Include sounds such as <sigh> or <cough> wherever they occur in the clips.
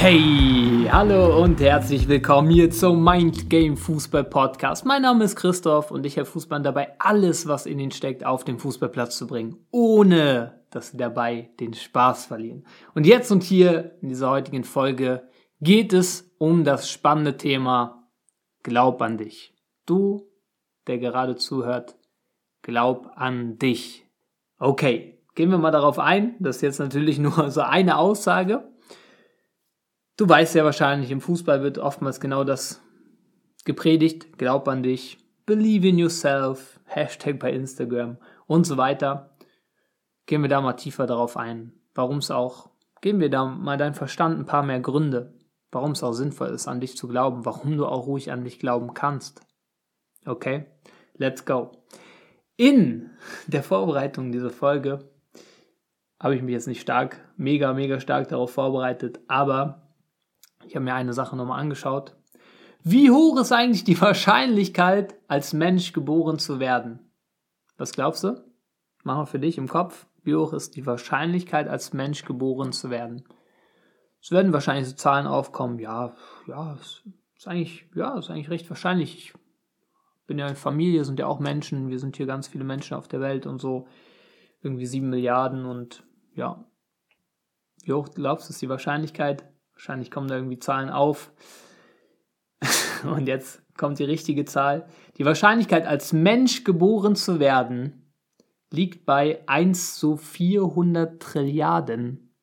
Hey, hallo und herzlich willkommen hier zum Mind Game Fußball Podcast. Mein Name ist Christoph und ich helfe Fußballern dabei, alles, was in ihnen steckt, auf den Fußballplatz zu bringen, ohne dass sie dabei den Spaß verlieren. Und jetzt und hier in dieser heutigen Folge geht es um das spannende Thema Glaub an dich. Du, der gerade zuhört, glaub an dich. Okay, gehen wir mal darauf ein. Das ist jetzt natürlich nur so eine Aussage. Du weißt ja wahrscheinlich, im Fußball wird oftmals genau das gepredigt. Glaub an dich, believe in yourself, Hashtag bei Instagram und so weiter. Gehen wir da mal tiefer darauf ein. Warum es auch, geben wir da mal dein Verstand ein paar mehr Gründe, warum es auch sinnvoll ist, an dich zu glauben, warum du auch ruhig an dich glauben kannst. Okay, let's go. In der Vorbereitung dieser Folge habe ich mich jetzt nicht stark, mega, mega stark darauf vorbereitet, aber ich habe mir eine Sache nochmal angeschaut. Wie hoch ist eigentlich die <laughs> Wahrscheinlichkeit, als Mensch geboren zu werden? Was glaubst du? Machen wir für dich im Kopf. Wie hoch ist die Wahrscheinlichkeit, als Mensch geboren zu werden? Es werden wahrscheinlich so Zahlen aufkommen. Ja, ja, ist eigentlich, ja, ist eigentlich recht wahrscheinlich. Ich bin ja in Familie, sind ja auch Menschen. Wir sind hier ganz viele Menschen auf der Welt und so. Irgendwie sieben Milliarden und ja. Wie hoch glaubst du, ist die Wahrscheinlichkeit? Wahrscheinlich kommen da irgendwie Zahlen auf. <laughs> Und jetzt kommt die richtige Zahl. Die Wahrscheinlichkeit, als Mensch geboren zu werden, liegt bei 1 zu 400 Trilliarden.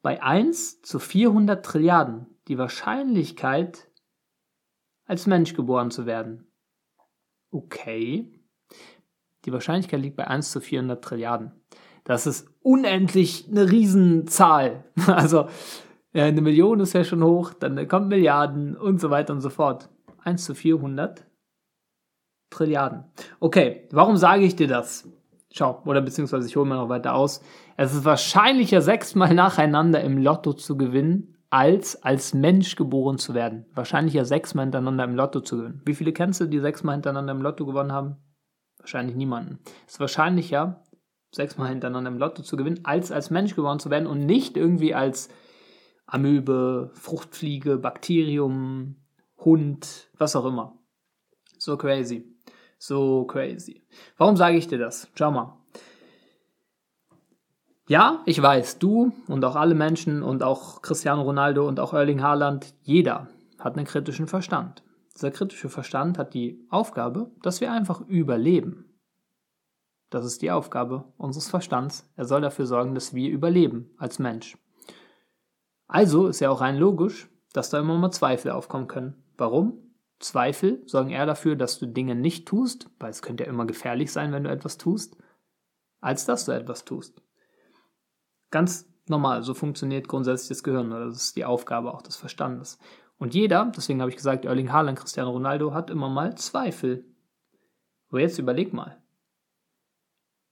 Bei 1 zu 400 Trilliarden. Die Wahrscheinlichkeit, als Mensch geboren zu werden. Okay. Die Wahrscheinlichkeit liegt bei 1 zu 400 Trilliarden. Das ist unendlich eine Riesenzahl. <laughs> Also eine Million ist ja schon hoch, dann kommt Milliarden und so weiter und so fort. 1 zu 400 Trilliarden. Okay, warum sage ich dir das? Schau, oder beziehungsweise ich hole mir noch weiter aus. Es ist wahrscheinlicher, sechsmal nacheinander im Lotto zu gewinnen, als als Mensch geboren zu werden. Wahrscheinlicher, sechsmal hintereinander im Lotto zu gewinnen. Wie viele kennst du, die sechsmal hintereinander im Lotto gewonnen haben? Wahrscheinlich niemanden. Es ist wahrscheinlicher, sechsmal hintereinander im Lotto zu gewinnen, als als Mensch geboren zu werden und nicht irgendwie als Amöbe, Fruchtfliege, Bakterium, Hund, was auch immer. So crazy. So crazy. Warum sage ich dir das? Schau mal. Ja, ich weiß, du und auch alle Menschen und auch Cristiano Ronaldo und auch Erling Haaland, jeder hat einen kritischen Verstand. Dieser kritische Verstand hat die Aufgabe, dass wir einfach überleben. Das ist die Aufgabe unseres Verstands. Er soll dafür sorgen, dass wir überleben als Mensch. Also ist ja auch rein logisch, dass da immer mal Zweifel aufkommen können. Warum? Zweifel sorgen eher dafür, dass du Dinge nicht tust, weil es könnte ja immer gefährlich sein, wenn du etwas tust, als dass du etwas tust. Ganz normal, so funktioniert grundsätzlich das Gehirn, oder das ist die Aufgabe auch des Verstandes. Und jeder, deswegen habe ich gesagt, Erling Haaland, Cristiano Ronaldo, hat immer mal Zweifel. Aber jetzt überleg mal,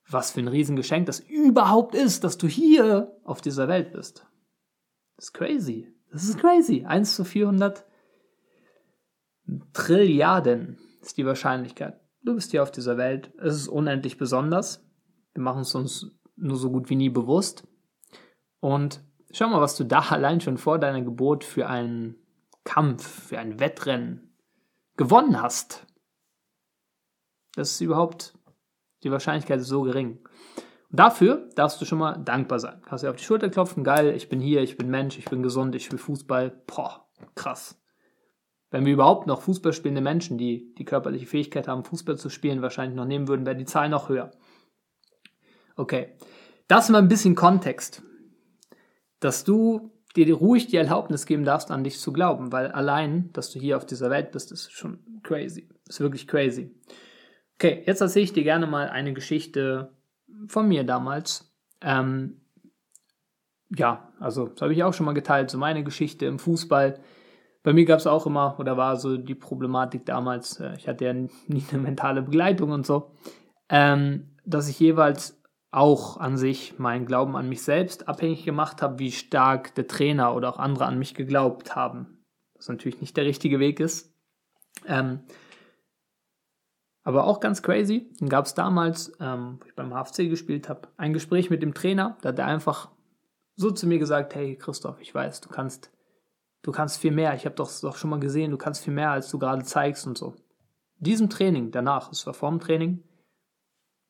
was für ein Riesengeschenk das überhaupt ist, dass du hier auf dieser Welt bist. Das ist crazy. Das ist crazy. 1 zu 400 Trilliarden ist die Wahrscheinlichkeit. Du bist hier auf dieser Welt. Es ist unendlich besonders. Wir machen es uns nur so gut wie nie bewusst. Und schau mal, was du da <laughs> allein schon vor deiner Geburt für einen Kampf, für ein Wettrennen gewonnen hast. Das ist überhaupt, die Wahrscheinlichkeit ist so gering. Dafür darfst du schon mal dankbar sein. Kannst dir auf die Schulter klopfen, geil, ich bin hier, ich bin Mensch, ich bin gesund, ich spiele Fußball. Boah, krass. Wenn wir überhaupt noch Fußball spielende Menschen, die die körperliche Fähigkeit haben, Fußball zu spielen, wahrscheinlich noch nehmen würden, wäre die Zahl noch höher. Okay, das mal ein bisschen Kontext. Dass du dir ruhig die Erlaubnis geben darfst, an dich zu glauben, weil allein, dass du hier auf dieser Welt bist, ist schon crazy. Ist wirklich crazy. Okay, jetzt erzähle ich dir gerne mal eine Geschichte von mir damals. Ähm, ja, also das habe ich auch schon mal geteilt, so meine Geschichte im Fußball. Bei mir gab es auch immer, oder war so die Problematik damals, äh, ich hatte ja <laughs> nie eine mentale Begleitung und so, ähm, dass ich jeweils auch an sich meinen Glauben an mich selbst abhängig gemacht habe, wie stark der Trainer oder auch andere an mich geglaubt haben. Was natürlich nicht der richtige Weg ist. Ähm, aber auch ganz crazy, dann gab es damals, ähm, wo ich beim HFC gespielt habe, ein Gespräch mit dem Trainer. Da hat er einfach so zu mir gesagt, hey Christoph, ich weiß, du kannst du kannst viel mehr. Ich habe doch, doch schon mal gesehen, du kannst viel mehr, als du gerade zeigst und so. Diesem Training, danach, es war vorm Training,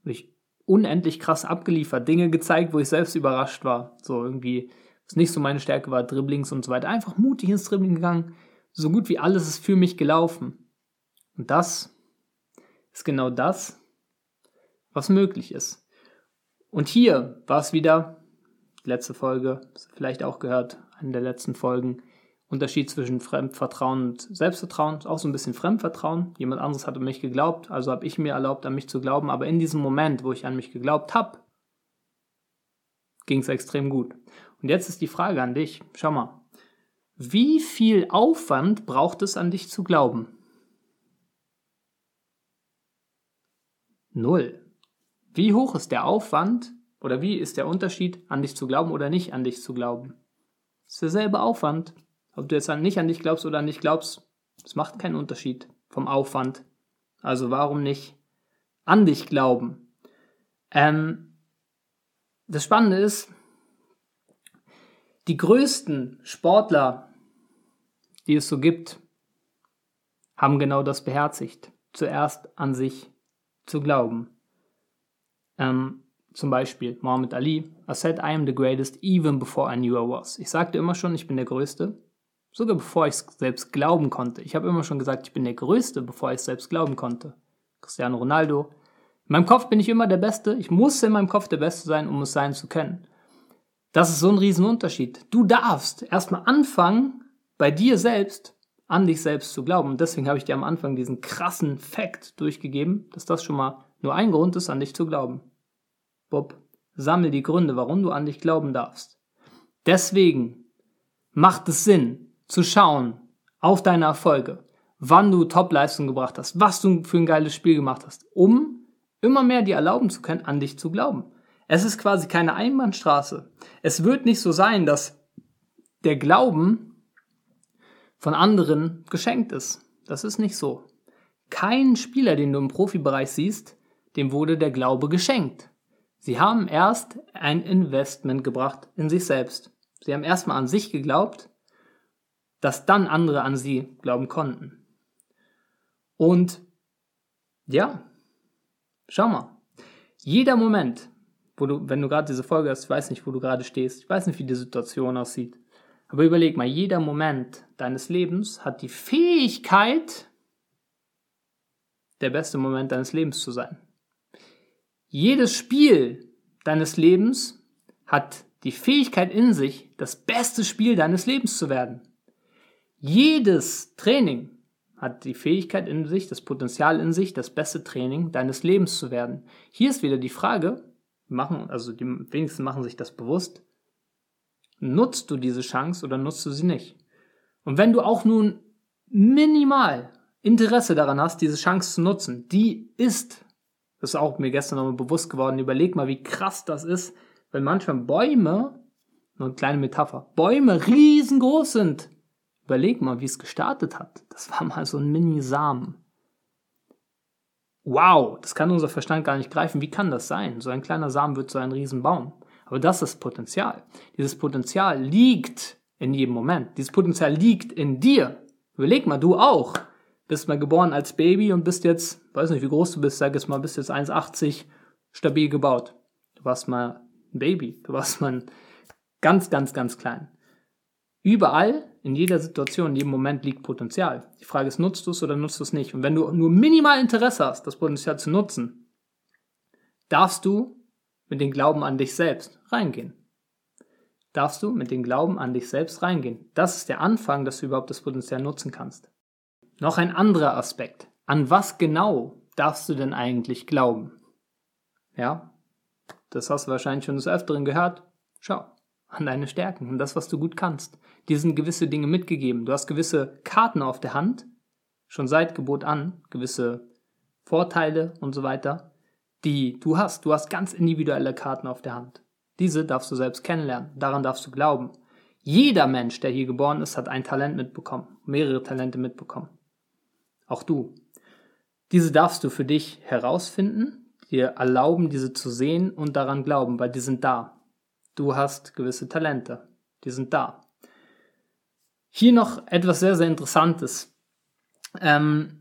habe ich unendlich krass abgeliefert, Dinge gezeigt, wo ich selbst überrascht war. So irgendwie, was nicht so meine Stärke war, Dribblings und so weiter. Einfach mutig ins Dribbling gegangen. So gut wie alles ist für mich gelaufen. Und das ist genau das, was möglich ist. Und hier war es wieder, letzte Folge, vielleicht auch gehört, eine der letzten Folgen, Unterschied zwischen Fremdvertrauen und Selbstvertrauen, auch so ein bisschen Fremdvertrauen. Jemand anderes hat an mich geglaubt, also habe ich mir erlaubt, an mich zu glauben. Aber in diesem Moment, wo ich an mich geglaubt habe, ging es extrem gut. Und jetzt ist die Frage an dich, schau mal, wie viel Aufwand braucht es an dich zu glauben? Null. Wie hoch ist der Aufwand oder wie ist der Unterschied, an dich zu glauben oder nicht an dich zu glauben? Es ist derselbe Aufwand. Ob du jetzt nicht an dich glaubst oder an dich glaubst, es macht keinen Unterschied vom Aufwand. Also warum nicht an dich glauben? Ähm, das Spannende ist, die größten Sportler, die es so gibt, haben genau das beherzigt. Zuerst an sich zu glauben. Ähm, zum Beispiel Muhammad Ali, I said I am the greatest even before I knew I was. Ich sagte immer schon, ich bin der Größte, Sogar bevor ich es selbst glauben konnte. Ich habe immer schon gesagt, ich bin der Größte, bevor ich es selbst glauben konnte. Cristiano Ronaldo. In meinem Kopf bin ich immer der Beste. Ich muss in meinem Kopf der Beste sein, um es sein zu können. Das ist so ein Riesenunterschied. Du darfst erstmal anfangen, bei dir selbst an dich selbst zu glauben. Und deswegen habe ich dir am Anfang diesen krassen Fact durchgegeben, dass das schon mal nur ein Grund ist, an dich zu glauben. Bob, sammel die Gründe, warum du an dich glauben darfst. Deswegen macht es Sinn, zu schauen auf deine Erfolge, wann du Topleistung gebracht hast, was du für ein geiles Spiel gemacht hast, um immer mehr dir erlauben zu können, an dich zu glauben. Es ist quasi keine Einbahnstraße. Es wird nicht so sein, dass der Glauben von anderen geschenkt ist. Das ist nicht so. Kein Spieler, den du im Profibereich siehst, dem wurde der Glaube geschenkt. Sie haben erst ein Investment gebracht in sich selbst. Sie haben erstmal an sich geglaubt dass dann andere an sie glauben konnten. Und ja, schau mal, jeder Moment, wo du, wenn du gerade diese Folge hast, ich weiß nicht, wo du gerade stehst, ich weiß nicht, wie die Situation aussieht, aber überleg mal, jeder Moment deines Lebens hat die Fähigkeit, der beste Moment deines Lebens zu sein. Jedes Spiel deines Lebens hat die Fähigkeit in sich, das beste Spiel deines Lebens zu werden. Jedes Training hat die Fähigkeit in sich, das Potenzial in sich, das beste Training deines Lebens zu werden. Hier ist wieder die Frage, machen, also die wenigsten machen sich das bewusst, nutzt du diese Chance oder nutzt du sie nicht? Und wenn du auch nun minimal Interesse daran hast, diese Chance zu nutzen, die ist, das ist auch mir gestern nochmal bewusst geworden, überleg mal, wie krass das ist, wenn manchmal Bäume, nur eine kleine Metapher, Bäume riesengroß sind Überleg mal, wie es gestartet hat. Das war mal so ein Mini-Samen. Wow, das kann unser Verstand gar nicht greifen. Wie kann das sein? So ein kleiner Samen wird so ein Riesenbaum. Aber das ist Potenzial. Dieses Potenzial liegt in jedem Moment. Dieses Potenzial liegt in dir. Überleg mal, du auch. Bist mal geboren als Baby und bist jetzt, weiß nicht, wie groß du bist, sag jetzt mal, bist jetzt 1,80 stabil gebaut. Du warst mal ein Baby. Du warst mal ganz, ganz, ganz klein. Überall, in jeder Situation, in jedem Moment liegt Potenzial. Die Frage ist, nutzt du es oder nutzt du es nicht? Und wenn du nur minimal Interesse hast, das Potenzial zu nutzen, darfst du mit dem Glauben an dich selbst reingehen. Darfst du mit dem Glauben an dich selbst reingehen. Das ist der Anfang, dass du überhaupt das Potenzial nutzen kannst. Noch ein anderer Aspekt. An was genau darfst du denn eigentlich glauben? Ja, das hast du wahrscheinlich schon des Öfteren gehört. Schau, an deine Stärken, an das, was du gut kannst. Dir sind gewisse Dinge mitgegeben. Du hast gewisse Karten auf der Hand, schon seit Geburt an, gewisse Vorteile und so weiter, die du hast. Du hast ganz individuelle Karten auf der Hand. Diese darfst du selbst kennenlernen. Daran darfst du glauben. Jeder Mensch, der hier geboren ist, hat ein Talent mitbekommen, mehrere Talente mitbekommen. Auch du. Diese darfst du für dich herausfinden, dir erlauben, diese zu sehen und daran glauben, weil die sind da. Du hast gewisse Talente. Die sind da. Hier noch etwas sehr, sehr Interessantes. Ähm,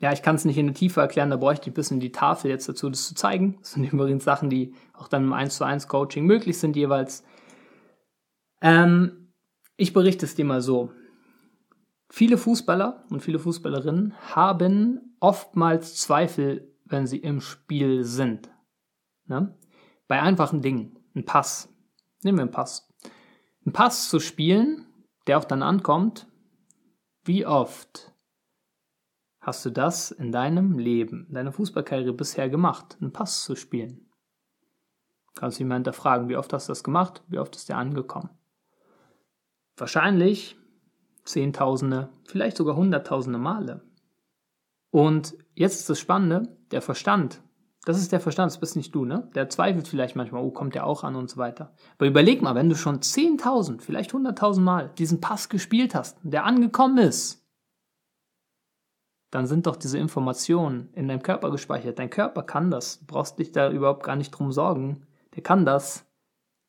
ja, ich kann es nicht in der Tiefe erklären, da bräuchte ich ein bisschen die Tafel jetzt dazu, das zu zeigen. Das sind <laughs> übrigens Sachen, die auch dann im 1 zu 1 Coaching möglich sind jeweils. Ähm, ich berichte es dir mal so. Viele Fußballer und viele Fußballerinnen haben oftmals Zweifel, wenn sie im Spiel sind. Ne? Bei einfachen Dingen. Ein Pass. Nehmen wir einen Pass. Ein Pass zu spielen, der auch dann ankommt. Wie oft hast du das in deinem Leben, in deiner Fußballkarriere bisher gemacht, einen Pass zu spielen? Kannst du mal hinterfragen, wie oft hast du das gemacht? Wie oft ist der angekommen? Wahrscheinlich Zehntausende, vielleicht sogar Hunderttausende Male. Und jetzt ist das Spannende, der Verstand, das ist der Verstand, das bist nicht du, ne? Der zweifelt vielleicht manchmal, oh, kommt der auch an und so weiter. Aber überleg mal, wenn du schon 10.000, vielleicht 100.000 Mal diesen Pass gespielt hast, der angekommen ist, dann sind doch diese Informationen in deinem Körper gespeichert. Dein Körper kann das. Du brauchst dich da überhaupt gar nicht drum sorgen. Der kann das.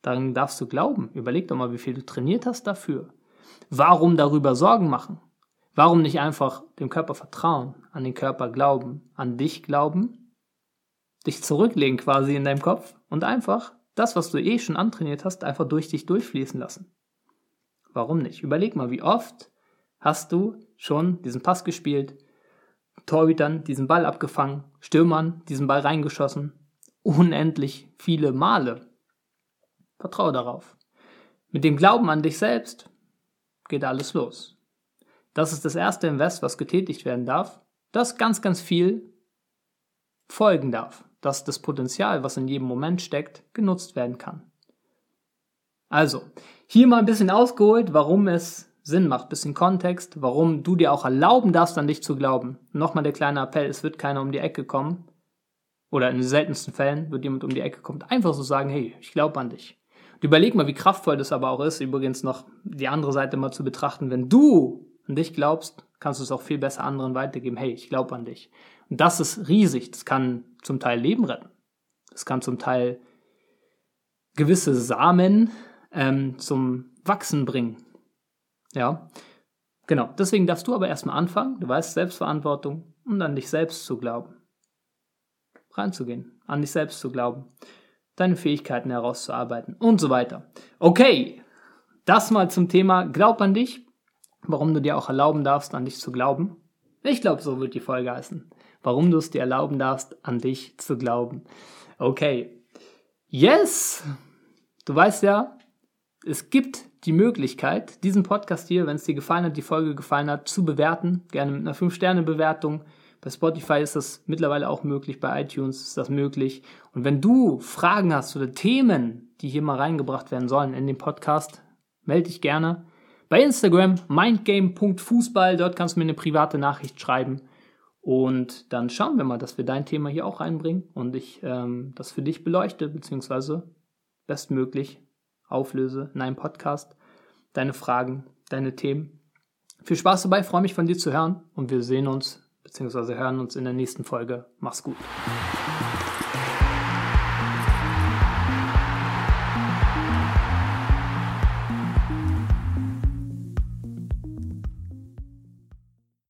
Dann darfst du glauben. Überleg doch mal, wie viel du trainiert hast dafür. Warum darüber Sorgen machen? Warum nicht einfach dem Körper vertrauen, an den Körper glauben, an dich glauben, dich zurücklegen quasi in deinem Kopf und einfach das, was du eh schon antrainiert hast, einfach durch dich durchfließen lassen? Warum nicht? Überleg mal, wie oft hast du schon diesen Pass gespielt, Torhütern diesen Ball abgefangen, Stürmern diesen Ball reingeschossen. Unendlich viele Male. Vertraue darauf. Mit dem Glauben an dich selbst geht alles los. Das ist das erste Invest, was getätigt werden darf, das ganz, ganz viel folgen darf, dass das Potenzial, was in jedem Moment steckt, genutzt werden kann. Also, hier mal ein bisschen ausgeholt, warum es Sinn macht, bisschen Kontext, warum du dir auch erlauben darfst, an dich zu glauben. Nochmal der kleine Appell, es wird keiner um die Ecke kommen. Oder in den seltensten Fällen wird jemand um die Ecke kommen. Einfach so sagen, hey, ich glaube an dich. Und überleg mal, wie kraftvoll das aber auch ist, übrigens noch die andere Seite mal zu betrachten. Wenn du an dich glaubst, kannst du es auch viel besser anderen weitergeben. Hey, ich glaube an dich. Und das ist riesig. Das kann zum Teil Leben retten. Das kann zum Teil gewisse Samen ähm, zum Wachsen bringen. Ja, genau. Deswegen darfst du aber erstmal anfangen. Du weißt Selbstverantwortung und an dich selbst zu glauben. Reinzugehen, an dich selbst zu glauben, deine Fähigkeiten herauszuarbeiten und so weiter. Okay, das mal zum Thema Glaub an dich, warum du dir auch erlauben darfst, an dich zu glauben. Ich glaube, so wird die Folge heißen. Warum du es dir erlauben darfst, an dich zu glauben. Okay. Yes! Du weißt ja, es gibt die Möglichkeit, diesen Podcast hier, wenn es dir gefallen hat, die Folge gefallen hat, zu bewerten. Gerne mit einer 5-Sterne-Bewertung. Bei Spotify ist das mittlerweile auch möglich, bei iTunes ist das möglich. Und wenn du Fragen hast oder Themen, die hier mal reingebracht werden sollen in den Podcast, melde dich gerne. Bei Instagram mindgame.fußball, dort kannst du mir eine private Nachricht schreiben. Und dann schauen wir mal, dass wir dein Thema hier auch reinbringen und ich ähm, das für dich beleuchte, beziehungsweise bestmöglich auflöse in einem Podcast. Deine Fragen, deine Themen. Viel Spaß dabei, freue mich von dir zu hören und wir sehen uns bzw. hören uns in der nächsten Folge. Mach's gut.